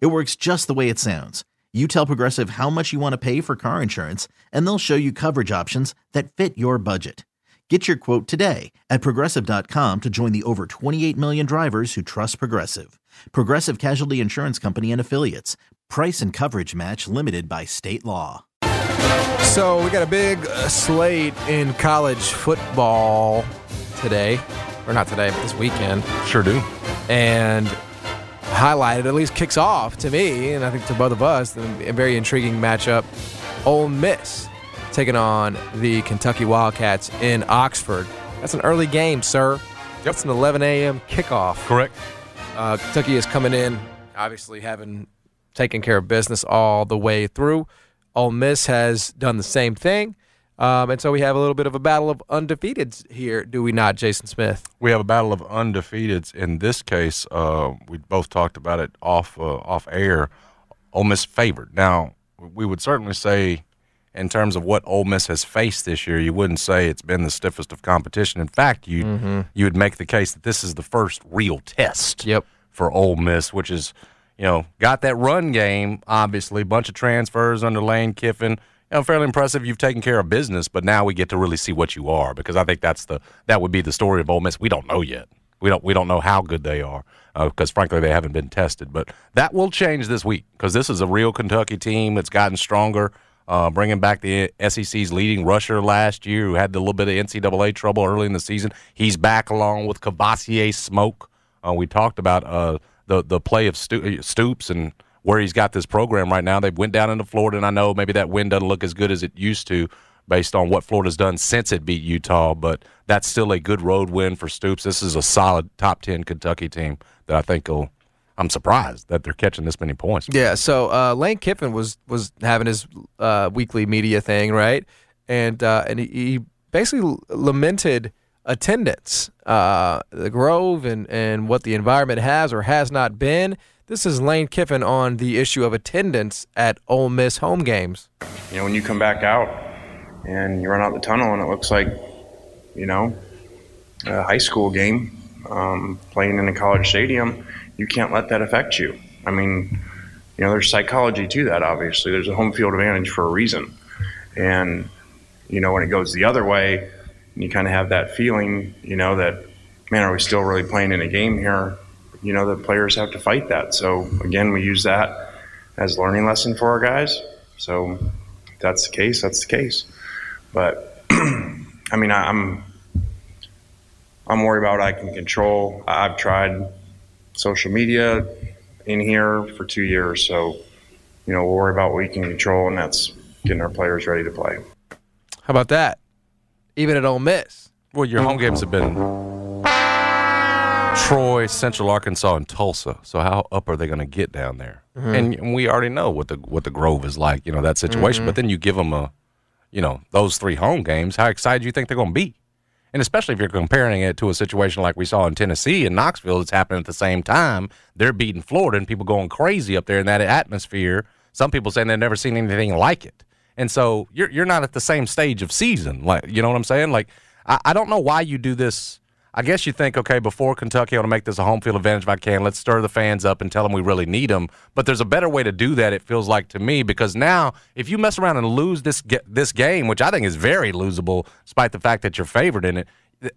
It works just the way it sounds. You tell Progressive how much you want to pay for car insurance, and they'll show you coverage options that fit your budget. Get your quote today at progressive.com to join the over 28 million drivers who trust Progressive. Progressive Casualty Insurance Company and Affiliates. Price and coverage match limited by state law. So we got a big uh, slate in college football today, or not today, but this weekend. Sure do. And highlighted, at least kicks off to me, and I think to both of us, a very intriguing matchup. Ole Miss taking on the Kentucky Wildcats in Oxford. That's an early game, sir. Yep. That's an 11 a.m. kickoff. Correct. Uh, Kentucky is coming in, obviously having taken care of business all the way through. Ole Miss has done the same thing. Um, and so we have a little bit of a battle of undefeateds here, do we not, Jason Smith? We have a battle of undefeateds. In this case, uh, we both talked about it off uh, off air. Ole Miss favored. Now, we would certainly say, in terms of what Ole Miss has faced this year, you wouldn't say it's been the stiffest of competition. In fact, you mm-hmm. you would make the case that this is the first real test yep. for Ole Miss, which is, you know, got that run game. Obviously, bunch of transfers under Lane Kiffin you know, fairly impressive. You've taken care of business, but now we get to really see what you are because I think that's the that would be the story of Ole Miss. We don't know yet. We don't we don't know how good they are because uh, frankly they haven't been tested. But that will change this week because this is a real Kentucky team that's gotten stronger. Uh, bringing back the SEC's leading rusher last year, who had a little bit of NCAA trouble early in the season. He's back along with Kavosiey Smoke. Uh, we talked about uh, the the play of Stoops and where he's got this program right now. They went down into Florida, and I know maybe that win doesn't look as good as it used to based on what Florida's done since it beat Utah, but that's still a good road win for Stoops. This is a solid top 10 Kentucky team that I think will. I'm surprised that they're catching this many points. Yeah, so uh, Lane Kiffin was was having his uh, weekly media thing, right? And uh, and he, he, basically lamented attendance, uh, the Grove, and and what the environment has or has not been. This is Lane Kiffin on the issue of attendance at Ole Miss home games. You know, when you come back out and you run out the tunnel and it looks like, you know, a high school game um, playing in a college stadium, you can't let that affect you. I mean, you know, there's psychology to that, obviously. There's a home field advantage for a reason. And, you know, when it goes the other way, you kind of have that feeling, you know, that, man, are we still really playing in a game here? you know the players have to fight that. So again, we use that as learning lesson for our guys. So if that's the case, that's the case. But I mean, I, I'm I'm worried about what I can control. I've tried social media in here for two years, so you know we'll worry about what we can control, and that's getting our players ready to play. How about that? Even at Ole Miss. Well, your home games have been Troy, Central Arkansas, and Tulsa. So how up are they going to get down there? Mm-hmm. And we already know what the what the Grove is like. You know that situation. Mm-hmm. But then you give them a, you know, those three home games. How excited do you think they're going to be? And especially if you're comparing it to a situation like we saw in Tennessee and Knoxville, it's happening at the same time. They're beating Florida and people going crazy up there in that atmosphere. Some people saying they've never seen anything like it. And so you're you're not at the same stage of season. Like you know what I'm saying? Like I, I don't know why you do this I guess you think, okay, before Kentucky, I want to make this a home field advantage if I can. Let's stir the fans up and tell them we really need them. But there's a better way to do that. It feels like to me because now, if you mess around and lose this this game, which I think is very losable, despite the fact that you're favored in it,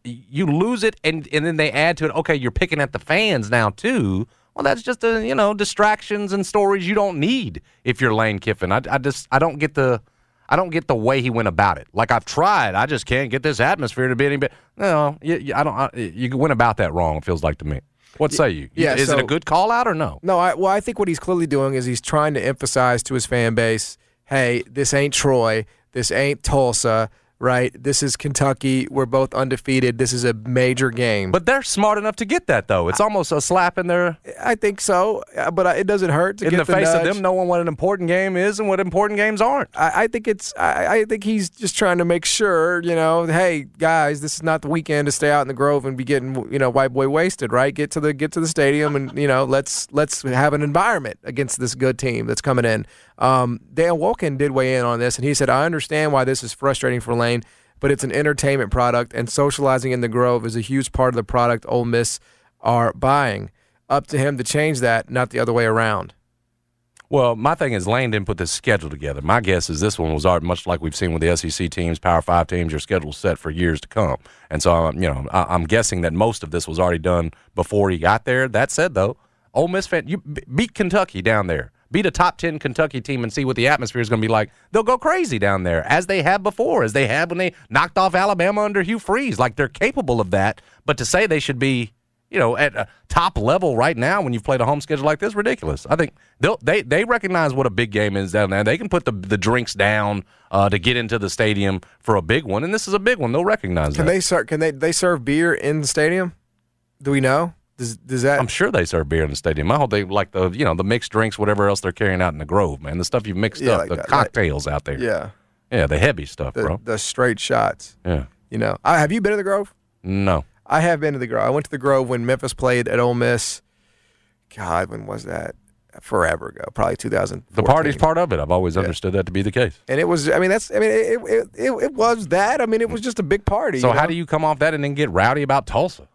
you lose it, and and then they add to it. Okay, you're picking at the fans now too. Well, that's just a you know distractions and stories you don't need if you're Lane Kiffin. I, I just I don't get the I don't get the way he went about it. Like I've tried, I just can't get this atmosphere to be any better. No, you, you, I don't. I, you went about that wrong. It feels like to me. What say you? Yeah, is so, it a good call out or no? No, I, well, I think what he's clearly doing is he's trying to emphasize to his fan base, "Hey, this ain't Troy. This ain't Tulsa. Right? This is Kentucky. We're both undefeated. This is a major game. But they're smart enough to get that though. It's almost a slap in their I think so, uh, but I- it doesn't hurt to in get the face of them knowing what an important game is and what important games aren't. I, I think it's. I, I think he's just trying to make sure, you know, hey guys, this is not the weekend to stay out in the Grove and be getting, you know, white boy wasted, right? Get to the get to the stadium and you know let's let's have an environment against this good team that's coming in. Um, Dan Wolken did weigh in on this, and he said, I understand why this is frustrating for Lane, but it's an entertainment product, and socializing in the Grove is a huge part of the product Ole Miss are buying. Up to him to change that, not the other way around. Well, my thing is Lane didn't put this schedule together. My guess is this one was already much like we've seen with the SEC teams, Power Five teams. Your schedule's set for years to come, and so um, you know I'm guessing that most of this was already done before he got there. That said, though, Ole Miss fan, you beat Kentucky down there, beat a top ten Kentucky team, and see what the atmosphere is going to be like. They'll go crazy down there, as they have before, as they have when they knocked off Alabama under Hugh Freeze. Like they're capable of that. But to say they should be you know, at a top level right now when you've played a home schedule like this, ridiculous. I think they'll, they they recognize what a big game is down there. They can put the the drinks down uh, to get into the stadium for a big one, and this is a big one. They'll recognize Can that. they serve? Can they they serve beer in the stadium? Do we know? Does does that? I'm sure they serve beer in the stadium. I hope they like the you know the mixed drinks, whatever else they're carrying out in the Grove, man. The stuff you've mixed Yeah, up, like the that, cocktails out there. yeah, yeah, the heavy stuff, the, bro. the straight shots. Yeah, You know, I, have you been to the Grove? no, I have been to the Grove. I went to the Grove when Memphis played at Ole Miss. God, when was that? Forever ago, probably 2000. the party's part of it. I've always understood that to be the case. And it was. I mean, that's. I mean, it it, it, it was that. I mean, it was just a big party. So you how do you come off that and then get rowdy about Tulsa?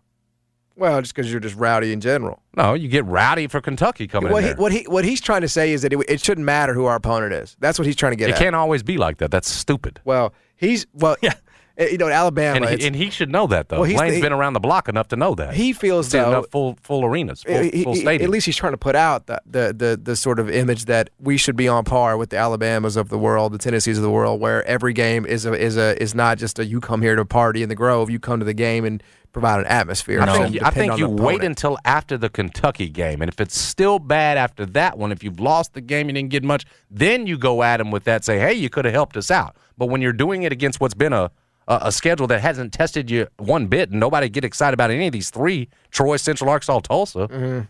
Well, just because you're just rowdy in general. No, you get rowdy for Kentucky coming What in he, what he what he's trying to say is that it, it shouldn't matter who our opponent is. That's what he's trying to get It at. can't always be like that. That's stupid. Well, he's well. Yeah. You know, Alabama. And he, and he should know that though. Well, he's Lane's the- been around the block enough to know that. he feels Seen though enough full full arenas, full, he- full stadiums. at least he's trying to put out the, the the the sort of image that we should be on par with the Alabamas of the world, the Tennessees of the world, where every game is a is a is not just a you come here to party in the Grove, you come to the game and provide an atmosphere. I think, shouldn't I think you wait until after the Kentucky game, and if it's still bad after that one, if you've lost the game, you didn't get much, then you go at him with that. Say, hey, you could have helped us out. But when you're doing it against what's been a a, a schedule that hasn't tested you one bit, and nobody get excited about any of these three: Troy, Central Arkansas, Tulsa. Mm-hmm.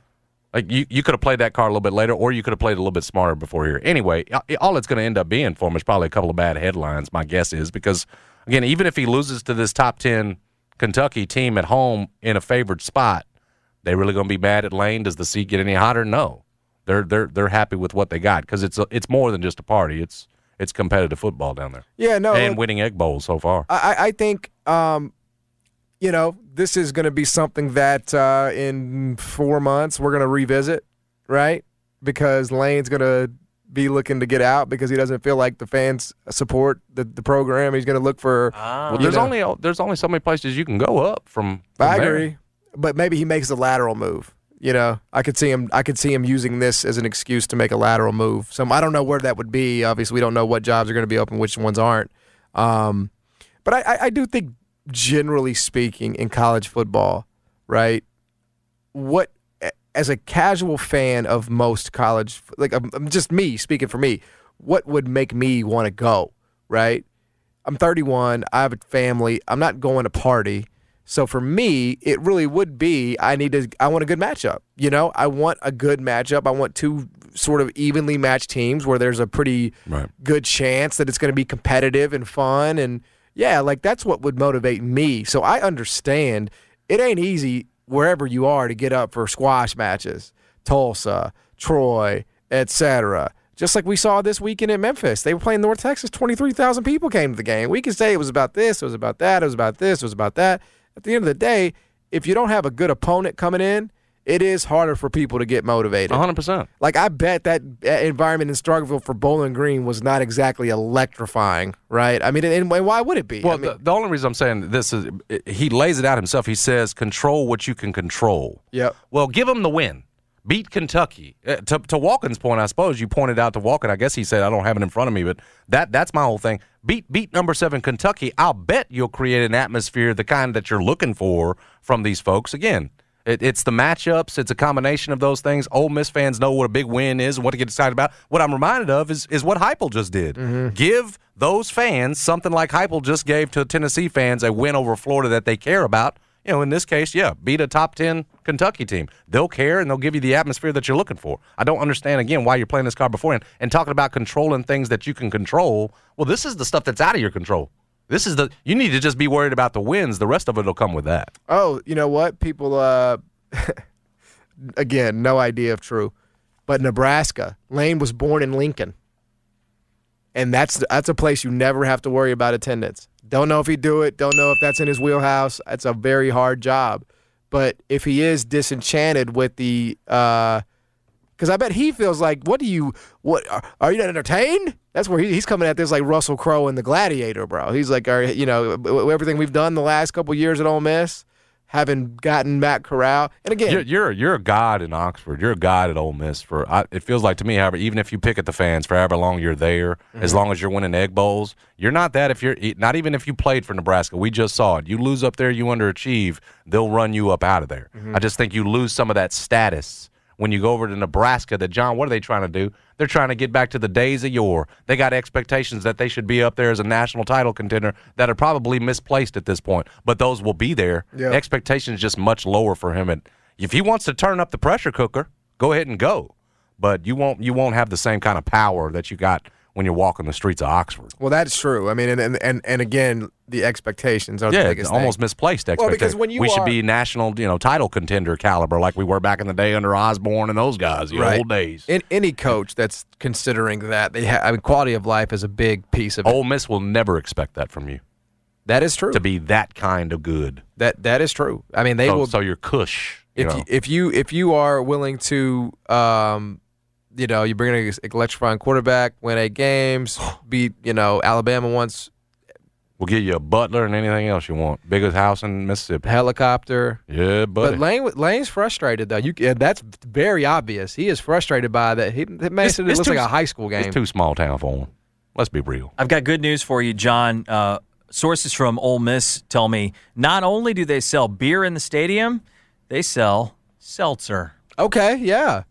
Like you, you could have played that card a little bit later, or you could have played a little bit smarter before here. Anyway, all it's going to end up being for him is probably a couple of bad headlines. My guess is because again, even if he loses to this top ten Kentucky team at home in a favored spot, they really going to be mad at Lane? Does the seat get any hotter? No, they're they're they're happy with what they got because it's a, it's more than just a party. It's it's competitive football down there Yeah, no, and look, winning egg bowls so far. I, I- I think, um, you know, this is going to be something that uh, in four months we're going to revisit, right? Because Lane's going to be looking to get out because he doesn't feel like the fans support the, the program. He's going to look for. well, there's know- only there's only so many places you can go up from. from I there. agree, but maybe he makes a lateral move. You know, I could see him. I could see him using this as an excuse to make a lateral move. So I don't know where that would be. Obviously, we don't know what jobs are going to be open, which ones aren't. Um, but I, I, do think, generally speaking, in college football, right? What, as a casual fan of most college, like um, um, just me speaking for me, what would make me want to go, right? I'm 31. I have a family. I'm not going to party. So for me, it really would be I need to I want a good matchup. You know, I want a good matchup. I want two sort of evenly matched teams where there's a pretty Right. good chance that it's going to be competitive and fun and yeah, like that's what would motivate me. So I understand it ain't easy wherever you are to get up for squash matches. Tulsa, Troy, etc. Just like we saw this weekend in Memphis. They were playing North Texas. 23,000 people came to the game. We can say it was about this, it was about that, it was about this, it was about that. At the end of the day, if you don't have a good opponent coming in, it is harder for people to get motivated. 100%. Like I bet that environment in Starkville for Bowling Green was not exactly electrifying, right? I mean, and, and why would it be? Well, I mean, the, the only reason I'm saying this is he lays it out himself. He says, "Control what you can control." Yep. Well, give him the win. Beat Kentucky. Uh, to to Wolken's point, I suppose you pointed out to Walken. I guess he said I don't have it in front of me, but that that's my whole thing. Beat beat number seven Kentucky. I'll bet you'll create an atmosphere the kind that you're looking for from these folks. Again, It, it's the matchups. It's a combination of those things. Ole Miss fans know what a big win is and what to get excited about. What I'm reminded of is is what Heupel just did. Give those fans something like Heupel just gave to Tennessee fans a win over Florida that they care about. You know, in this case, yeah, beat a top ten Kentucky team. They'll care and they'll give you the atmosphere that you're looking for. I don't understand again why you're playing this card beforehand and talking about controlling things that you can control. Well, this is the stuff that's out of your control. This is the you need to just be worried about the wins. The rest of it will come with that. Oh, you know what? People, uh, again, no idea if true, but Nebraska. Lane was born in Lincoln, and that's that's a place you never have to worry about attendance. Don't know if he do it. Don't know if that's in his wheelhouse. That's a very hard job, but if he is disenchanted with the, uh, because I bet he feels like, what do you, what are, are you not entertained? That's where he, he's coming at this like Russell Crowe in The Gladiator, bro. He's like, are, you know, everything we've done the last couple years at Ole Miss having gotten Matt Corral. And again, You're, you're you're a god in Oxford. You're a god at Ole Miss for. I, it feels like to me, however, even if you pick at the fans for however long you're there, as mm-hmm. long as you're winning egg bowls, you're not that. If you're not even if you played for Nebraska, we just saw it. You lose up there, you underachieve, they'll run you up out of there. Mm-hmm. I just think you lose some of that status when you go over to Nebraska. That John, what are they trying to do? They're trying to get back to the days of yore. They got expectations that they should be up there as a national title contender that are probably misplaced at this point, but those will be there. Yeah. Expectations just much lower for him. And if he wants to turn up the pressure cooker, go ahead and go. But you won't you won't have the same kind of power that you got when you're walking the streets of Oxford. well, that's true. I mean, and and and, again, the expectations are the biggest almost thing. misplaced Well, because when you we should be national, you know, title contender caliber like we were back in the day under Osborne and those guys, the Right. old days. In, any coach that's considering that they have, I mean, quality of life is a big piece of it. Ole Miss will never expect that from you That is true. to be that kind of good. that that is true. I mean, they so, will. so you're cush. You if know. you, if you if you are willing to, um, you know, you bring in an electrifying quarterback, win eight games, beat you know Alabama once, we'll give you a butler and anything else you want. Biggest house in Mississippi. helicopter. Yeah, buddy. But Lane Lane's frustrated though. You and that's very obvious. He is frustrated by that. He it makes It's- it, it it's looks too- like a high school game. it's too small town for him. Let's be real. I've got good news for you, John. Uh, sources from Ole Miss tell me not only do they sell beer in the stadium, they sell seltzer. okay, yeah.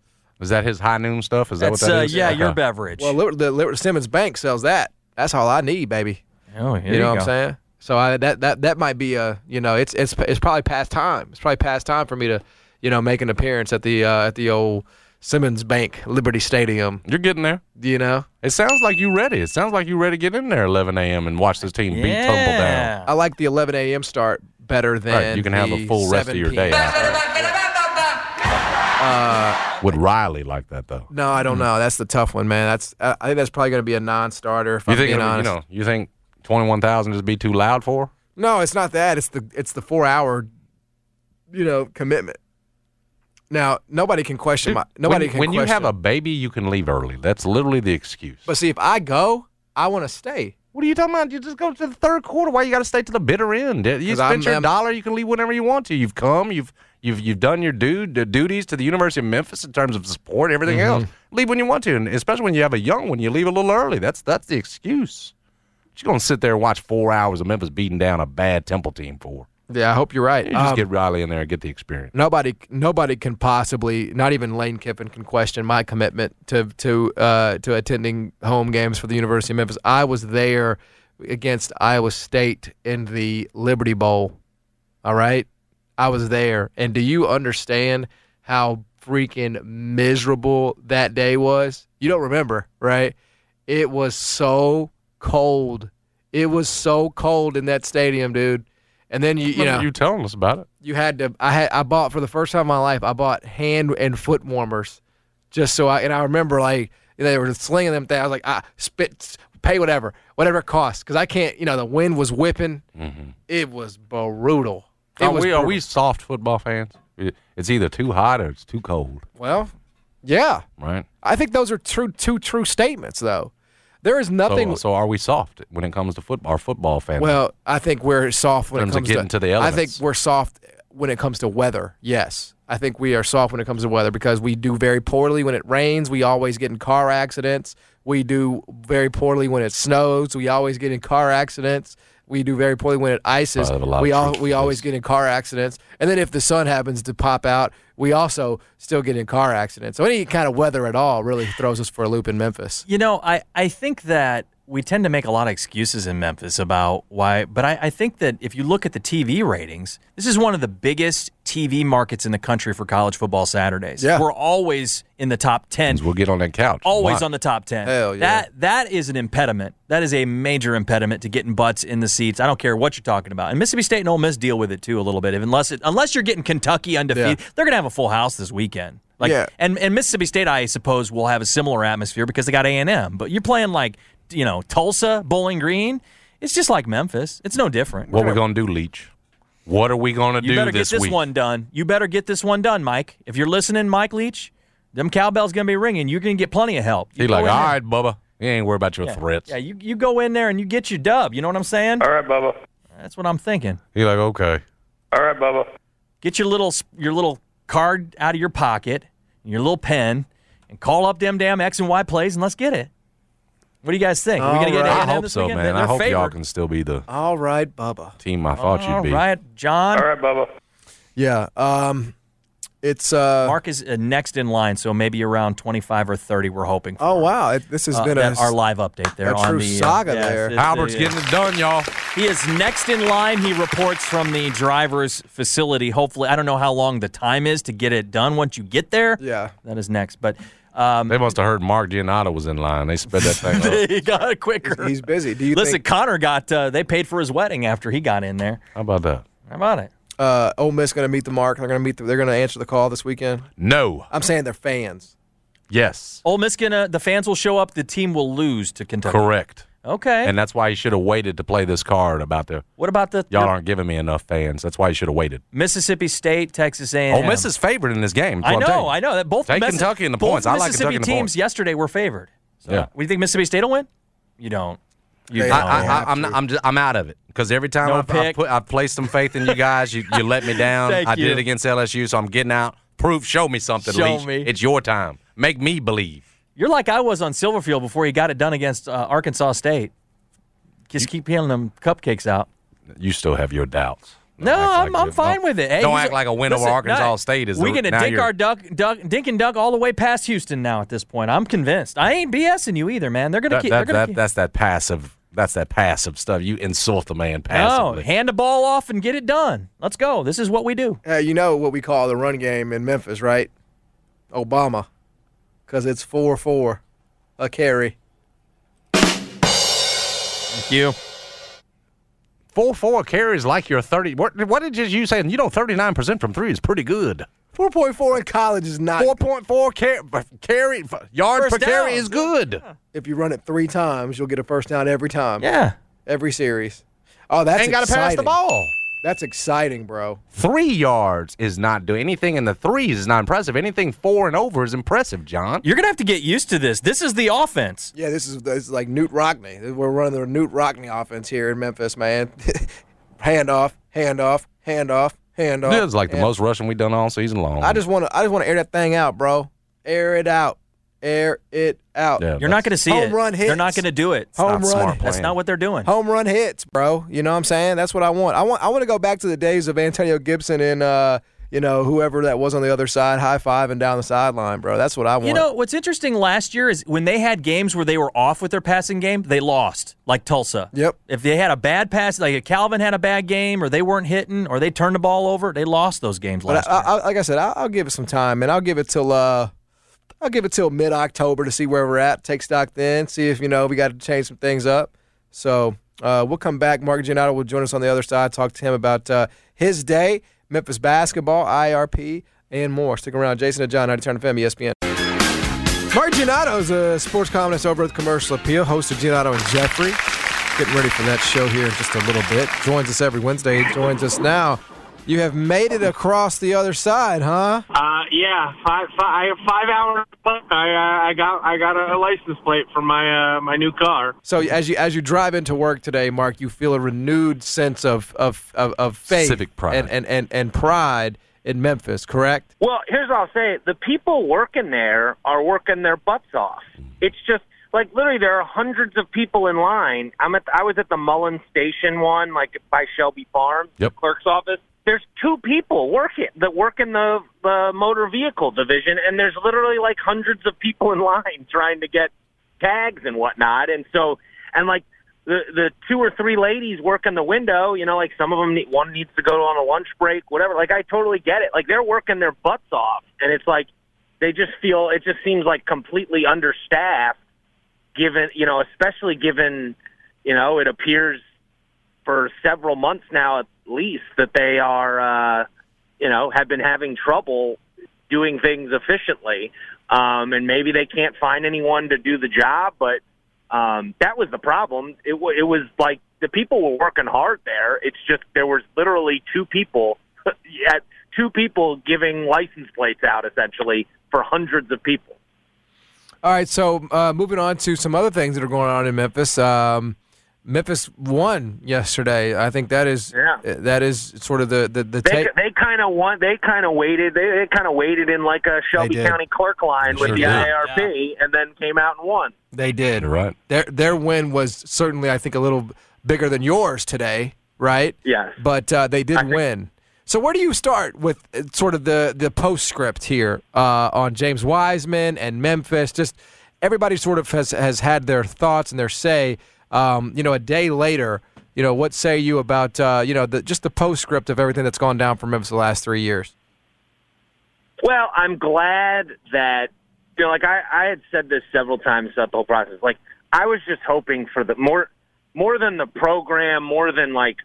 Is that his high noon stuff? Is that what That's what that uh, is? yeah, Okay. your beverage. Well, Liber- the Liber- Simmons Bank sells that. That's all I need, baby. oh, here You know go. what I'm saying? So I, that that that might be a you know it's it's it's probably past time. It's probably past time for me to you know make an appearance at the uh, at the old Simmons Bank Liberty Stadium. You're getting there. You know, It sounds like you ready. It sounds like you ready to get in there 11 a.m. and watch this team beat Temple down. I like the 11 a.m. start better than Right, you can have a full rest of your day p.m. out there. Would Riley like that though? No, I don't mm-hmm. know. That's the tough one, man. That's I I think that's probably going to be a non-starter. If You I'm think being it'll- you know? You think 21,000 just be too loud for? No, it's not that. It's the it's the four hour, you know, commitment. Now nobody can question my nobody when, can. when you have a baby, you can leave early. That's literally the excuse. But see, if I go, I want to stay. What are you talking about? You just go to the third quarter. Why you got to stay to the bitter end? You spent I'm- your I'm- dollar. You can leave whenever you want to. You've come. You've you've you've done your due the duties to the University of Memphis in terms of support, everything Mm-hmm. else. Leave when you want to, and especially when you have a young one, you leave a little early. That's that's the excuse. You're gonna sit there and watch four hours of Memphis beating down a bad Temple team for. Yeah, I hope you're right. You just Um, get Riley in there and get the experience. nobody nobody can possibly not even Lane Kiffin can question my commitment to to uh, to attending home games for the University of Memphis. I was there against Iowa State in the Liberty Bowl. All right, I was there, and do you understand how freaking miserable that day was? You don't remember, right? It was so cold. It was so cold in that stadium, dude. And then you you know you telling us about it. you had to I had I bought for the first time in my life I bought hand and foot warmers just so I and I remember like they were slinging them things. I was like ah spit pay whatever whatever it costs. Because I can't you know the wind was whipping. It was brutal. It Are was we, are we soft football fans? It's either too hot or it's too cold, well yeah. Right? I think those are true two true statements though there is nothing so are we soft when it comes to football? Our football fans. Well, I think we're soft when it comes getting to the elements. I think we're soft when it comes to weather. Yes, I think we are soft when it comes to weather because we do very poorly when it rains. We always get in car accidents. We do very poorly when it snows. We always get in car accidents. We do very poorly. When it ices, I have a lot of we all we always get in car accidents. And then if the sun happens to pop out, we also still get in car accidents. So any kind of weather at all really throws us for a loop in Memphis. You know, I, I think that we tend to make a lot of excuses in Memphis about why, but I, I think that if you look at the TV ratings, this is one of the biggest TV markets in the country for college football Saturdays. Yeah. We're always in the top 10. We'll get on that couch. Always Why? on the top 10. Hell yeah. That that is an impediment. That is a major impediment to getting butts in the seats. I don't care what you're talking about. And Mississippi State and Ole Miss deal with it too a little bit. If, unless it, unless you're getting Kentucky undefeated, Yeah. they're going to have a full house this weekend. Like Yeah. and and Mississippi State I suppose will have a similar atmosphere because they got A&M. But you're playing like, you know, Tulsa, Bowling Green, it's just like Memphis. It's no different. What are we gonna do, Leach? What are we gonna do? You do better this get this week? one done. You better get this one done, Mike. If you're listening, Mike Leach, them cowbells gonna be ringing. You're gonna get plenty of help. You He like, in all there- right, Bubba. You ain't worried about your Yeah. threats. Yeah, you, you go in there and you get your dub. You know what I'm saying? All right, Bubba. That's what I'm thinking. He like, okay. All right, Bubba. Get your little your little card out of your pocket, and your little pen, and call up them damn X and Y plays and let's get it. What do you guys think? Are we All gonna get right. I hope this so, weekend? man. I hope y'all can still be the All right, Bubba. team I thought All you'd be. right, John. All right, Bubba. Yeah. Um, it's uh. Mark is uh, next in line, so maybe around 25 or 30. We're hoping. For. Oh wow, it, this has Uh, been a that- our live update there a on true the saga yes, there. it's- Albert's uh, getting it done, y'all. He is next in line. He reports from the driver's facility. Hopefully, I don't know how long the time is to get it done once you get there. Yeah. That is next. But um, They must have heard Mark Giannotto was in line. They sped that thing up. he got it quicker. He's busy. Do you Listen, think Connor got, uh, they paid for his wedding after he got in there. How about that? How about it? uh, Ole Miss going to meet the mark? They're going to meet. The, they're going to answer the call this weekend. No. I'm saying they're fans. Yes. Ole Miss gonna, the fans will show up. The team will lose to Kentucky. Correct. Okay. And that's why you should have waited to play this card about the what about the, y'all the aren't giving me enough fans. That's why you should have waited. Mississippi State, Texas A&M? Ole oh, Miss is favored in this game. I I'm know. I know that both Take Missi- Kentucky in the both points. I like Mississippi Kentucky in the teams yesterday were favored. So, Yeah. What do you think Mississippi State will win? You don't. You don't. I, I, I, I'm, not, I'm, just, I'm out of it because every time No I've, I've, put, I've placed some faith in you guys, you, you let me down. Thank I you. did it against LSU, so I'm getting out. Proof, show me something, Show Leach. me. It's your time. Make me believe. You're like I was on Silverfield before he got it done against uh, Arkansas State. Just keep peeling them cupcakes out. You still have your doubts. Don't No, I'm, like I'm you- fine don't- with it. Hey, don't act like a win over Arkansas no, State is. We're gonna now dink our duck, duck, dink and duck all the way past Houston now. At this point, I'm convinced. I ain't BSing you either, man. They're gonna That, keep. that, they're gonna that, keep. that's that passive. That's that passive stuff. You insult the man no, hand the ball off and get it done. Let's go. This is what we do. Hey, you know what we call the run game in Memphis, right? Obama, because it's four four, a carry. Thank you. Four four carries like you're thirty. What, what did you, you say? You know, thirty nine percent from three is pretty good. Four point four in college is not. Four point four car- carry yards First per carry is good. If you run it three times, you'll get a first down every time. Yeah. Every series. Oh, that's Ain't got to pass the ball. That's exciting, bro. Three yards is not doing anything in the threes is not impressive. Anything four and over is impressive, John. You're gonna have to get used to this. This is the offense. Yeah, this is this is like Knute Rockne. We're running the Knute Rockne offense here in Memphis, man. hand off, hand off, hand off, hand off. This is like the most rushing we've done all season long. I just want to. I just want to air that thing out, bro. Air it out. Air it out. Yeah. You're not gonna see Home it. run They're not gonna do it. Home run. That's not what they're doing. Home run hits, bro. You know what I'm saying? That's what I want. I want. I want to go back to the days of Antonio Gibson and uh, you know, whoever that was on the other side, high five and down the sideline, bro. That's what I want. You know what's interesting last year is when they had games where they were off with their passing game, they lost, like Tulsa. Yep. If they had a bad pass, like if Calvin had a bad game, or they weren't hitting, or they turned the ball over, they lost those games But last I, year. I, like I said, I'll, I'll give it some time, and I'll give it till uh, I'll give it till mid October to see where we're at. Take stock then, see if you know we got to change some things up. So uh, we'll come back. Mark Giannotto will join us on the other side. Talk to him about uh, his day, Memphis basketball, IRP, and more. Stick around. Jason and John, 90 Turn FM, ESPN. Mark Giannotto is a sports columnist over at Commercial Appeal, host of Giannotto and Jeffrey. Getting ready for that show here in just a little bit. Joins us every Wednesday. Joins us now. You have made it across the other side, huh? Uh, yeah, five, five, I have five hours. I, uh, I got, I got a license plate for my, uh, my new car. So as you as you drive into work today, Mark, you feel a renewed sense of of of, of faith, Civic pride. and, and, and, and pride in Memphis, correct? Well, here's what I'll say: the people working there are working their butts off. It's just like literally there are hundreds of people in line. I'm at I was at the Mullen Station one, like by Shelby Farm, Yep. the clerk's office. There's two people working that work in the the motor vehicle division, and there's literally like hundreds of people in line trying to get tags and whatnot. And so, and like the the two or three ladies working the window, you know, like some of them need, one needs to go on a lunch break, whatever. Like I totally get it. Like they're working their butts off, and it's like they just feel it just seems like completely understaffed given you know especially given you know it appears for several months now at least that they are uh you know have been having trouble doing things efficiently. Um and maybe they can't find anyone to do the job but um that was the problem. It wa it was like the people were working hard there. It's just there was literally two people at two people giving license plates out essentially for hundreds of people. All right, so uh, moving on to some other things that are going on in Memphis. Um, Memphis won yesterday. I think that is Yeah. that is sort of the the, the They, take. they kind of want. They kind of waited. They, they kind of waited in like a Shelby. County clerk line They with sure the did. IARP, and then came out and won. They did. You're right. Their their win was certainly, I think, a little bigger than yours today, right? Yes. But uh, they did I think- win. So where do you start with uh, sort of the the postscript here uh, on James Wiseman and Memphis? Just everybody sort of has has had their thoughts and their say. Um, you know, a day later, you know, what say you about uh, you know the, just the postscript of everything that's gone down for Memphis the last three years? Well, I'm glad that you know, like I, I had said this several times throughout the whole process. Like I was just hoping for the more, more than the program, more than like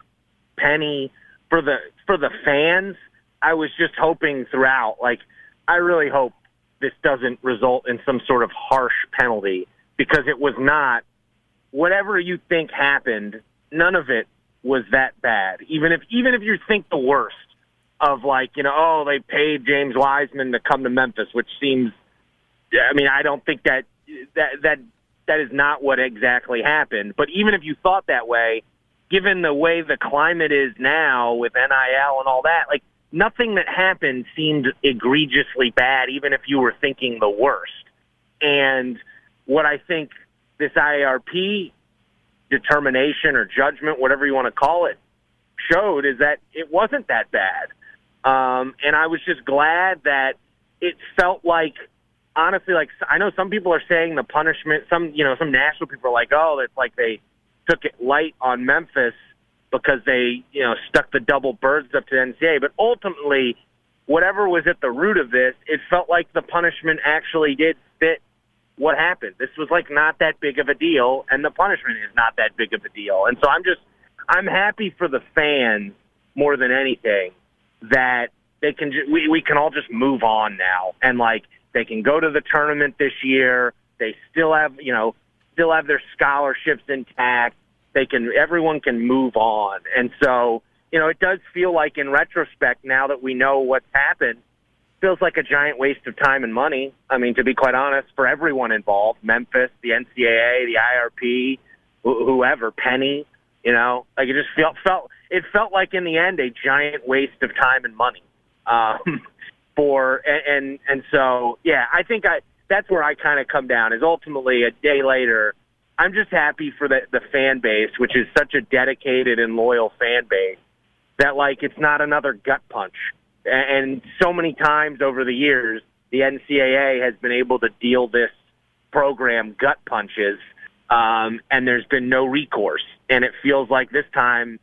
Penny for the for the fans. I was just hoping throughout. Like I really hope this doesn't result in some sort of harsh penalty because it was not. Whatever you think happened, none of it was that bad. Even if even if you think the worst of like you know oh they paid James Wiseman to come to Memphis, which seems I mean I don't think that that that that is not what exactly happened. But even if you thought that way, given the way the climate is now with NIL and all that, like nothing that happened seemed egregiously bad, even if you were thinking the worst. And what I think this IARP determination or judgment, whatever you want to call it, showed is that it wasn't that bad. Um, and I was just glad that it felt like, honestly, like I know some people are saying the punishment, some, you know, some national people are like, oh, it's like they took it light on Memphis because they, you know, stuck the double birds up to the NCAA. But ultimately, whatever was at the root of this, it felt like the punishment actually did fit what happened. This was like not that big of a deal, and the punishment is not that big of a deal. And so I'm just, I'm happy for the fans more than anything that they can, ju- we, we can all just move on now. And like, they can go to the tournament this year. They still have, you know, still have their scholarships intact. They can, everyone can move on. And so, you know, it does feel like in retrospect, now that we know what's happened, feels like a giant waste of time and money. I mean, to be quite honest, for everyone involved, Memphis, the NCAA, the IRP, wh- whoever, Penny, you know, like it just felt felt it felt like in the end a giant waste of time and money. Um, for and, and and so yeah, I think I that's where I kind of come down is ultimately a day later. I'm just happy for the the fan base, which is such a dedicated and loyal fan base that like it's not another gut punch. And, so many times over the years, the NCAA has been able to deal this program gut punches, um, and there's been no recourse. And it feels like this time,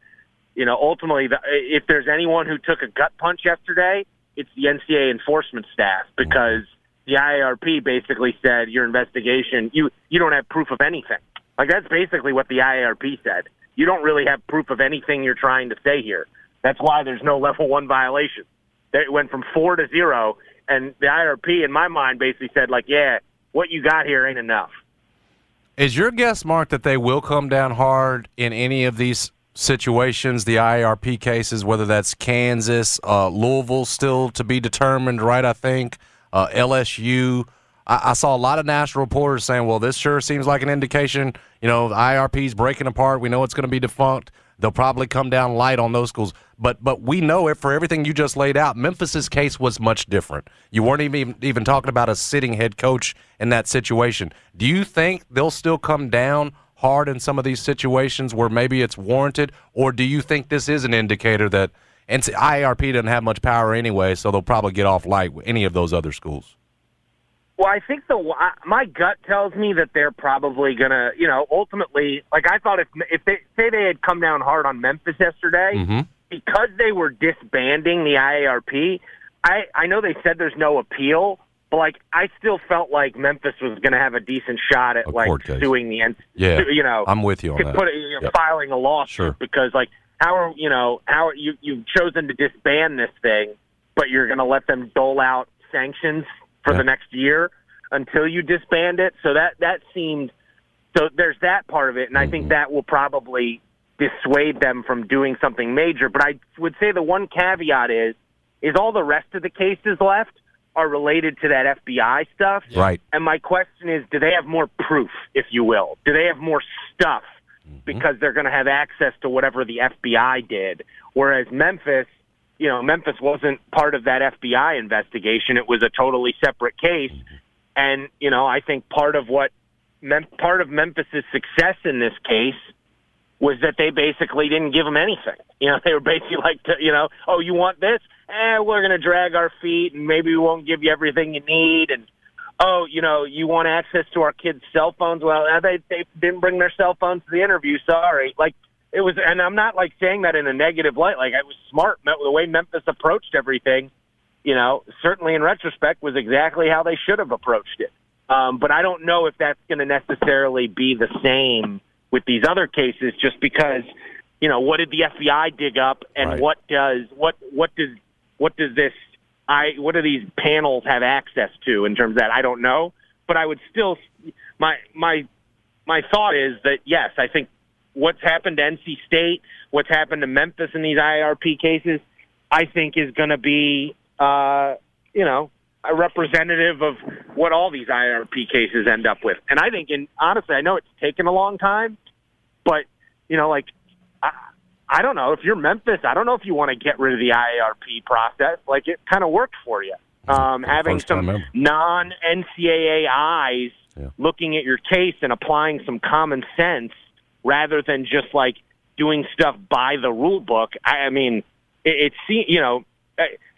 you know, ultimately, the, if there's anyone who took a gut punch yesterday, it's the NCAA enforcement staff because the IARP basically said your investigation, you you don't have proof of anything. Like that's basically what the IARP said. You don't really have proof of anything you're trying to say here. That's why there's no level one violation. It went from four to zero, and the IRP, in my mind, basically said like, yeah, what you got here ain't enough. Is your guess, Mark, that they will come down hard in any of these situations, the IRP cases, whether that's Kansas, uh, Louisville, still to be determined, right? I think uh, LSU. I, saw a lot of national reporters saying, "Well, this sure seems like an indication. You know, the IRP's breaking apart. We know it's going to be defunct. They'll probably come down light on those schools." But but we know it for everything you just laid out. Memphis's case was much different. You weren't even even talking about a sitting head coach in that situation. Do you think they'll still come down hard in some of these situations where maybe it's warranted, or do you think this is an indicator that and IARP doesn't have much power anyway, so they'll probably get off light with any of those other schools? Well, I think the my gut tells me that they're probably gonna, you know, ultimately, like I thought if if they say they had come down hard on Memphis yesterday mm-hmm. Because they were disbanding the IARP. I I know they said there's no appeal, but like I still felt like Memphis was going to have a decent shot at A like suing the N- Yeah, you know, I'm with you on that. put it, you know, Yep. filing a lawsuit Sure. because like how are you know how are you you've chosen to disband this thing, but you're going to let them dole out sanctions for Yeah. the next year until you disband it. So that that seemed so there's that part of it, and I Mm-hmm. think that will probably dissuade them from doing something major. But I would say the one caveat is is all the rest of the cases left are related to that FBI stuff. Right. And my question is, do they have more proof, if you will? Do they have more stuff mm-hmm. because they're going to have access to whatever the FBI did? Whereas Memphis, you know, Memphis wasn't part of that FBI investigation. It was a totally separate case. Mm-hmm. And, you know, I think part of what part of Memphis's success in this case was that they basically didn't give them anything. You know, they were basically like, to, you know, oh, you want this? Eh, we're going to drag our feet and maybe we won't give you everything you need. And, oh, you know, you want access to our kids' cell phones? Well, uh, they, they didn't bring their cell phones to the interview. Sorry. Like, it was, and I'm not like saying that in a negative light. Like, it was smart. The way Memphis approached everything, you know, certainly in retrospect was exactly how they should have approached it. Um, but I don't know if that's going to necessarily be the same with these other cases, just because, you know, what did the FBI dig up, and Right. what does what what does what does this I what do these panels have access to in terms of that? I don't know, but I would still my my my thought is that yes, I think what's happened to NC State, what's happened to Memphis in these IRP cases, I think is going to be uh, you know a representative of what all these IRP cases end up with. And I think, in honestly, I know it's taken a long time, but you know, like I, I don't know if you're Memphis, I don't know if you want to get rid of the IARP process. Like it kind of worked for you, um, having First some non NCAA eyes Yeah. looking at your case and applying some common sense rather than just like doing stuff by the rule book. I, I mean, it, it se- you know,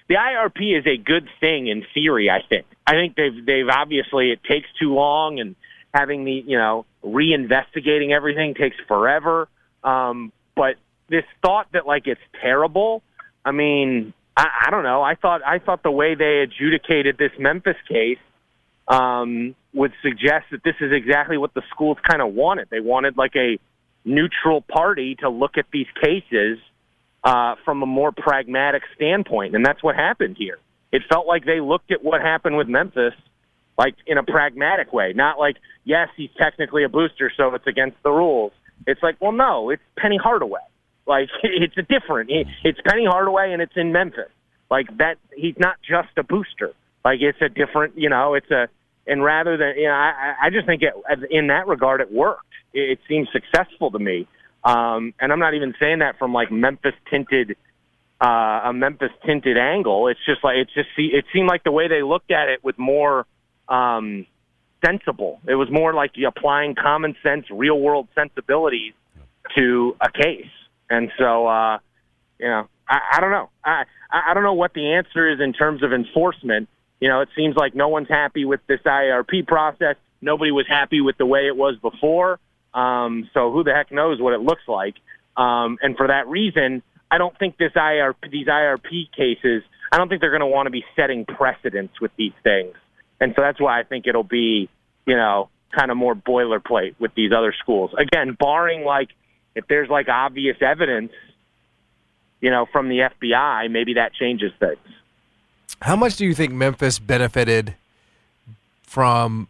the IRP is a good thing in theory. I think. I think they've they've obviously it takes too long and having the you know reinvestigating everything takes forever. Um, but this thought that like it's terrible. I mean, I, I don't know. I thought I thought the way they adjudicated this Memphis case um, would suggest that this is exactly what the schools kind of wanted. They wanted like a neutral party to look at these cases uh, from a more pragmatic standpoint, and that's what happened here. It felt like they looked at what happened with Memphis like in a pragmatic way, not like yes, he's technically a booster, so it's against the rules. It's like, well, no, it's Penny Hardaway. Like it's a different. It's Penny Hardaway, and it's in Memphis. Like that, he's not just a booster. Like it's a different. You know, it's a. And rather than, you know, I, I just think it, in that regard, it worked. It, it seemed successful to me. Um, and I'm not even saying that from like Memphis tinted, uh, a Memphis tinted angle. It's just like it's just see, it seemed like the way they looked at it with more um, sensible. It was more like applying common sense, real world sensibilities to a case. And so, uh, you know, I, I don't know. I, I I don't know what the answer is in terms of enforcement. You know, it seems like no one's happy with this IRP process. Nobody was happy with the way it was before. Um, so who the heck knows what it looks like? Um, and for that reason, I don't think this IRP, these IRP cases, I don't think they're going to want to be setting precedents with these things. And so that's why I think it'll be, you know, kind of more boilerplate with these other schools. Again, barring like if there's like obvious evidence, you know, from the FBI, maybe that changes things. How much do you think Memphis benefited from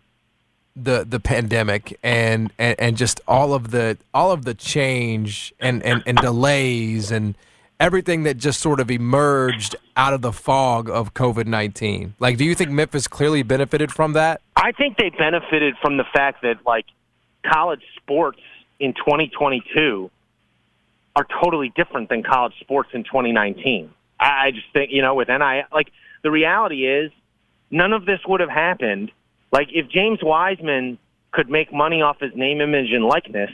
the the pandemic and, and, and just all of the all of the change and, and, and delays and everything that just sort of emerged out of the fog of COVID nineteen? Like, do you think Memphis clearly benefited from that? I think they benefited from the fact that like college sports in 2022 are totally different than college sports in 2019. I just think, you know, with NI, like the reality is none of this would have happened. Like if James Wiseman could make money off his name, image, and likeness,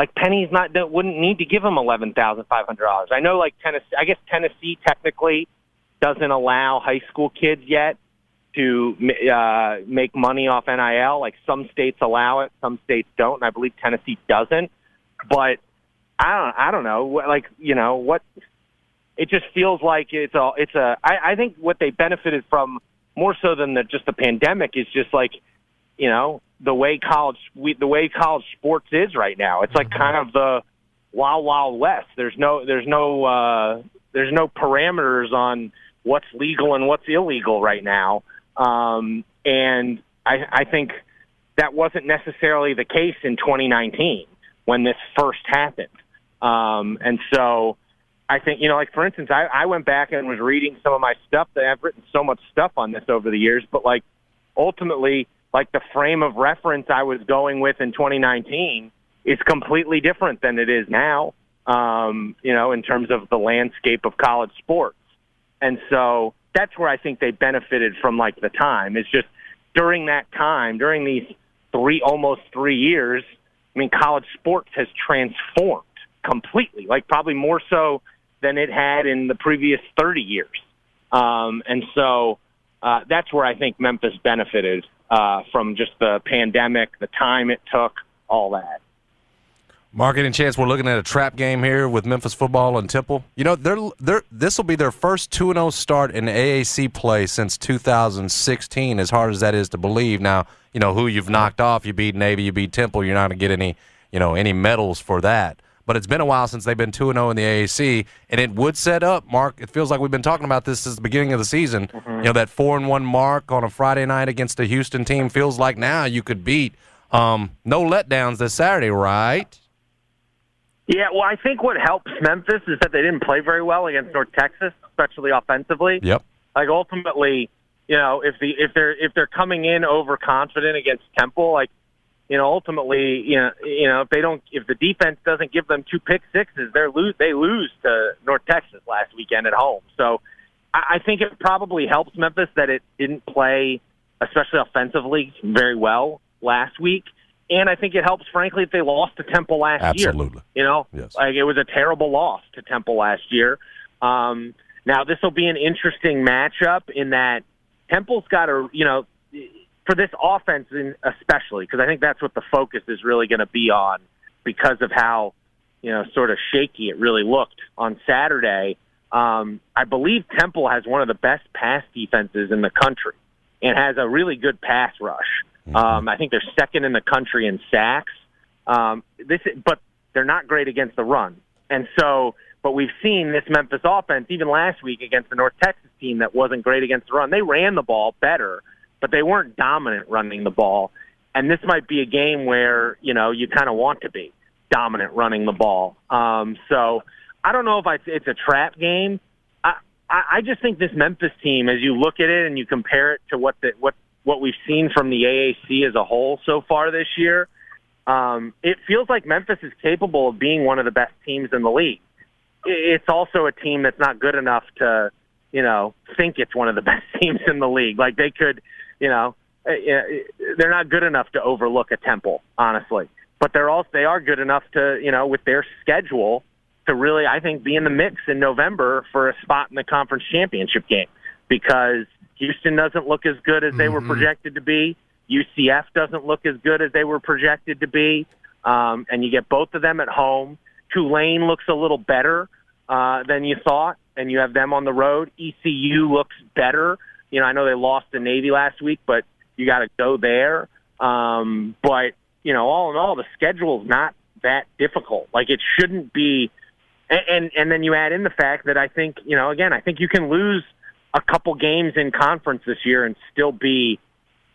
like Penny's not wouldn't need to give him eleven thousand five hundred dollars. I know, like Tennessee, I guess Tennessee technically doesn't allow high school kids yet to uh, make money off NIL. Like some states allow it, some states don't, and I believe Tennessee doesn't. But I don't, I don't know. Like you know what? It just feels like it's a, it's a. I, I think what they benefited from more so than the, just the pandemic is just like, you know, the way college we, the way college sports is right now. It's like kind of the wild wild west. There's no there's no uh, there's no parameters on what's legal and what's illegal right now. Um, and I, I think that wasn't necessarily the case in 2019 when this first happened. Um, and so I think, you know, like for instance, I, I went back and was reading some of my stuff that I've written so much stuff on this over the years, but like ultimately, like the frame of reference I was going with in 2019 is completely different than it is now, um, you know, in terms of the landscape of college sports. And so that's where I think they benefited from like the time. It's just during that time, during these three, almost three years, I mean, college sports has transformed completely, like probably more so than it had in the previous 30 years. Um, and so uh, that's where I think Memphis benefited uh, from just the pandemic, the time it took, all that. Mark, any chance we're looking at a trap game here with Memphis football and Temple? You know, they're, they're, this will be their first 2 0 start in AAC play since 2016, as hard as that is to believe. Now, you know, who you've knocked off, you beat Navy, you beat Temple, you're not going to get any, you know, any medals for that but it's been a while since they've been 2 0 in the AAC, and it would set up, Mark. It feels like we've been talking about this since the beginning of the season. Mm-hmm. You know, that 4 and 1 mark on a Friday night against a Houston team feels like now you could beat. Um, no letdowns this Saturday, right? Yeah, well, I think what helps Memphis is that they didn't play very well against North Texas, especially offensively. Yep. Like ultimately, you know, if the if they're if they're coming in overconfident against Temple, like you know, ultimately, you know, you know, if they don't, if the defense doesn't give them two pick sixes, they're lose. They lose to North Texas last weekend at home. So, I, I think it probably helps Memphis that it didn't play, especially offensively, very well last week. And I think it helps, frankly, if they lost to Temple last Absolutely. year. Absolutely. You know, yes. like it was a terrible loss to Temple last year. Um, now this will be an interesting matchup in that Temple's got a, you know, for this offense, especially because I think that's what the focus is really going to be on because of how you know sort of shaky it really looked on Saturday. Um, I believe Temple has one of the best pass defenses in the country and has a really good pass rush. Mm-hmm. Um, I think they're second in the country in sacks. Um, this, but they're not great against the run, and so. But we've seen this Memphis offense even last week against the North Texas team that wasn't great against the run. They ran the ball better, but they weren't dominant running the ball. And this might be a game where, you know, you kind of want to be dominant running the ball. Um, so I don't know if I, it's a trap game. I, I just think this Memphis team, as you look at it and you compare it to what the, what, what we've seen from the AAC as a whole so far this year, um, it feels like Memphis is capable of being one of the best teams in the league. It's also a team that's not good enough to, you know, think it's one of the best teams in the league. Like they could, you know, uh, they're not good enough to overlook a Temple, honestly. But they're also they are good enough to, you know, with their schedule to really, I think, be in the mix in November for a spot in the conference championship game because Houston doesn't look as good as they mm-hmm. were projected to be. UCF doesn't look as good as they were projected to be. Um, and you get both of them at home. Tulane looks a little better uh, than you thought, and you have them on the road. ECU looks better you know, I know they lost to Navy last week, but you got to go there. Um, but you know, all in all, the schedule's not that difficult. Like it shouldn't be. And, and and then you add in the fact that I think you know, again, I think you can lose a couple games in conference this year and still be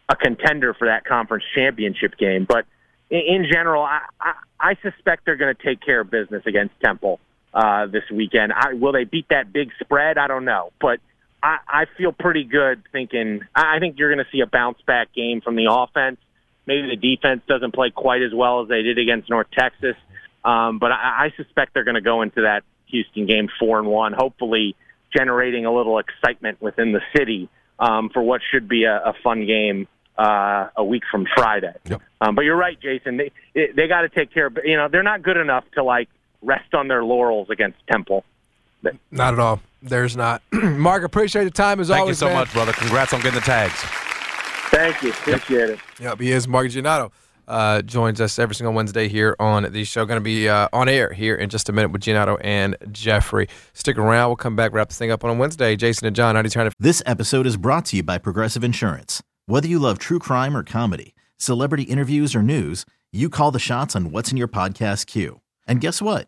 a contender for that conference championship game. But in, in general, I, I, I suspect they're going to take care of business against Temple uh, this weekend. I, will they beat that big spread? I don't know, but I, I feel pretty good thinking. I think you're going to see a bounce back game from the offense. Maybe the defense doesn't play quite as well as they did against North Texas, Um, but I, I suspect they're going to go into that Houston game four and one, hopefully generating a little excitement within the city um, for what should be a, a fun game uh, a week from Friday. Yep. Um, but you're right, Jason. They they got to take care of. You know, they're not good enough to like rest on their laurels against Temple. Not at all. There's not. Mark, appreciate the time as Thank always. you so man. much, brother. Congrats on getting the tags. Thank you. Appreciate it. Yep, he is. Mark Giannotto uh, joins us every single Wednesday here on the show. Going to be uh, on air here in just a minute with Giannotto and Jeffrey. Stick around. We'll come back, wrap this thing up on Wednesday. Jason and John, how do you turn it? This episode is brought to you by Progressive Insurance. Whether you love true crime or comedy, celebrity interviews or news, you call the shots on what's in your podcast queue. And guess what?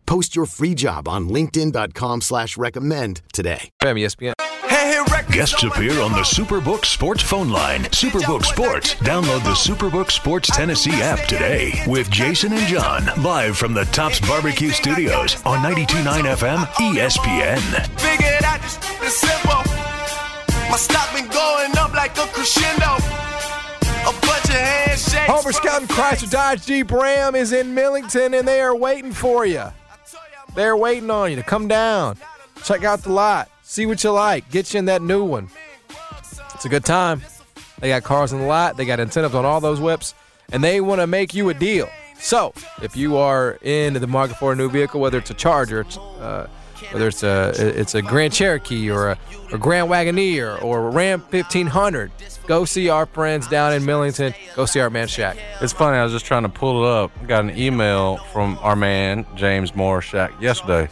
Post your free job on linkedin.com slash recommend today. FM, ESPN. Hey, hey, Guests appear on the Superbook Sports phone line. Superbook Sports. Download the Superbook Sports Tennessee app today with Jason and John live from the Tops Barbecue Studios on 92.9 FM ESPN. Figured out this is simple. My stock been going up like a crescendo. A bunch of handshakes. Homer Skelton Chrysler Dodge Jeep Ram is in Millington, and they are waiting for you. They're waiting on you to come down, check out the lot, see what you like, get you in that new one. It's a good time. They got cars in the lot, they got incentives on all those whips, and they want to make you a deal. So, if you are in the market for a new vehicle, whether it's a Charger, uh, whether it's a it's a Grand Cherokee or a, a Grand Wagoneer or a Ram 1500, go see our friends down in Millington. Go see our man Shaq. It's funny. I was just trying to pull it up. I got an email from our man James Morshak yesterday.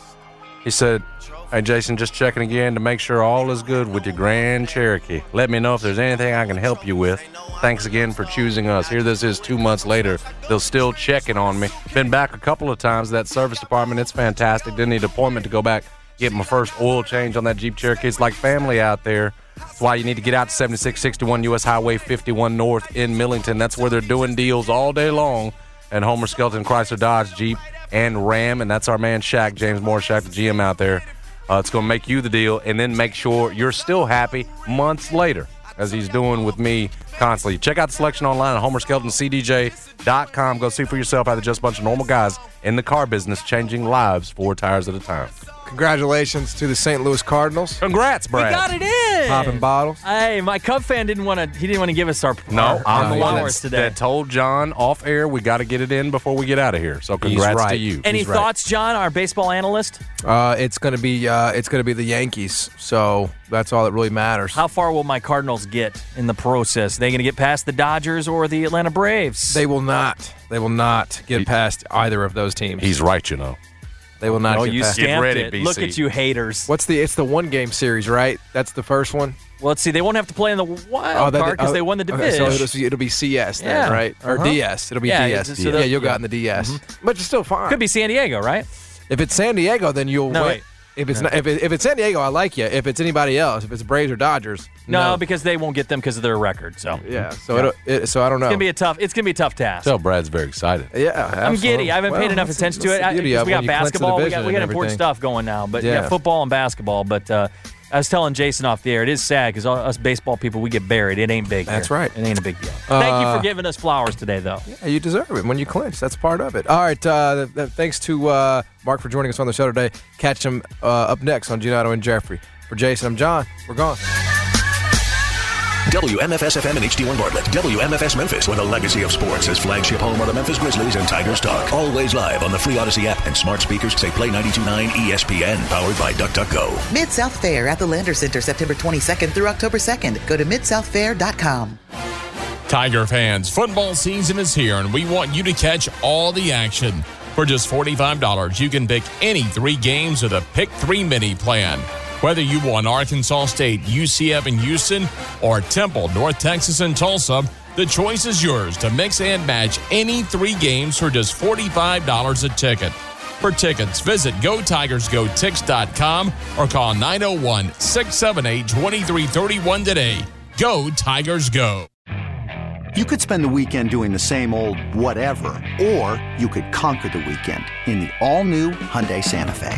He said, "Hey Jason, just checking again to make sure all is good with your Grand Cherokee. Let me know if there's anything I can help you with. Thanks again for choosing us. Here this is two months later. They're still checking on me. Been back a couple of times. That service department, it's fantastic. Didn't need an appointment to go back get my first oil change on that Jeep Cherokee. It's like family out there." That's why you need to get out to 7661 US Highway 51 North in Millington. That's where they're doing deals all day long. And Homer Skelton, Chrysler Dodge, Jeep, and Ram. And that's our man Shaq, James Moore Shaq, the GM out there. Uh, it's going to make you the deal and then make sure you're still happy months later, as he's doing with me constantly. Check out the selection online at homerskeltoncdj.com. Go see for yourself how they're just a bunch of normal guys in the car business changing lives four tires at a time. Congratulations to the St. Louis Cardinals. Congrats, Brad. We got it in. Popping bottles. Hey, my Cub fan didn't want to. He didn't want to give us our No, our, I'm our the one that's, today. that told John off air we got to get it in before we get out of here. So congrats right. to you. Any He's right. thoughts, John, our baseball analyst? Uh, it's gonna be uh, it's gonna be the Yankees. So that's all that really matters. How far will my Cardinals get in the process? Are they going to get past the Dodgers or the Atlanta Braves? They will not. They will not get past either of those teams. He's right, you know. They will not oh, get you past. stamped ready, it. BC. Look at you haters. What's the? It's the one game series, right? That's the first one. Well, let's see. They won't have to play in the wild Oh, that- card because oh, they won the okay, division. so it'll, it'll be CS then, Yeah. right? Or Uh-huh. DS. It'll be Yeah, DS. it's- so yeah, you'll yeah. got in the DS, but it's still fine. Could be San Diego, right? If it's San Diego, then you'll No, win. wait. If it's not, if, it, if it's San Diego, I like you. If it's anybody else, if it's Braves or Dodgers, No, because they won't get them because of their record. So yeah. So It'll, it, so I don't know. It's gonna be a tough. It's gonna be a tough task. So Brad's very excited. yeah, I'm giddy. I haven't Well, paid enough attention to it. I- beauty because of we got you cleanse the basketball. We got, we got important stuff going now, but Yeah. yeah, football and basketball. But uh, I was telling Jason off the air, it is sad because us baseball people we get buried. It ain't big. That's here. right. It ain't a big deal. Thank you Uh, for giving us flowers today, though. Yeah, you deserve it when you clinch. That's part of it. All right. Uh, th- th- thanks to uh, Mark for joining us on the show today. Catch him uh, up next on Giannotto and Jeffrey. For Jason, I'm John. We're gone. WMFS FM and HD1 Bartlett. WMFS Memphis, where the legacy of sports is flagship home of the Memphis Grizzlies and Tigers talk. Always live on the free Odyssey app and smart speakers say Play 92.9 ESPN, powered by DuckDuckGo. Mid South Fair at the Landers Center September 22nd through October 2nd. Go to midsouthfair.com. Tiger fans, football season is here, and we want you to catch all the action. For just $45, you can pick any three games with a Pick 3 mini plan. Whether you want Arkansas State, UCF, and Houston, or Temple, North Texas, and Tulsa, the choice is yours to mix and match any three games for just $45 a ticket. For tickets, visit GoTigersGoTix.com or call 901 678 2331 today. Go Tigers Go! You could spend the weekend doing the same old whatever, or you could conquer the weekend in the all-new Hyundai Santa Fe.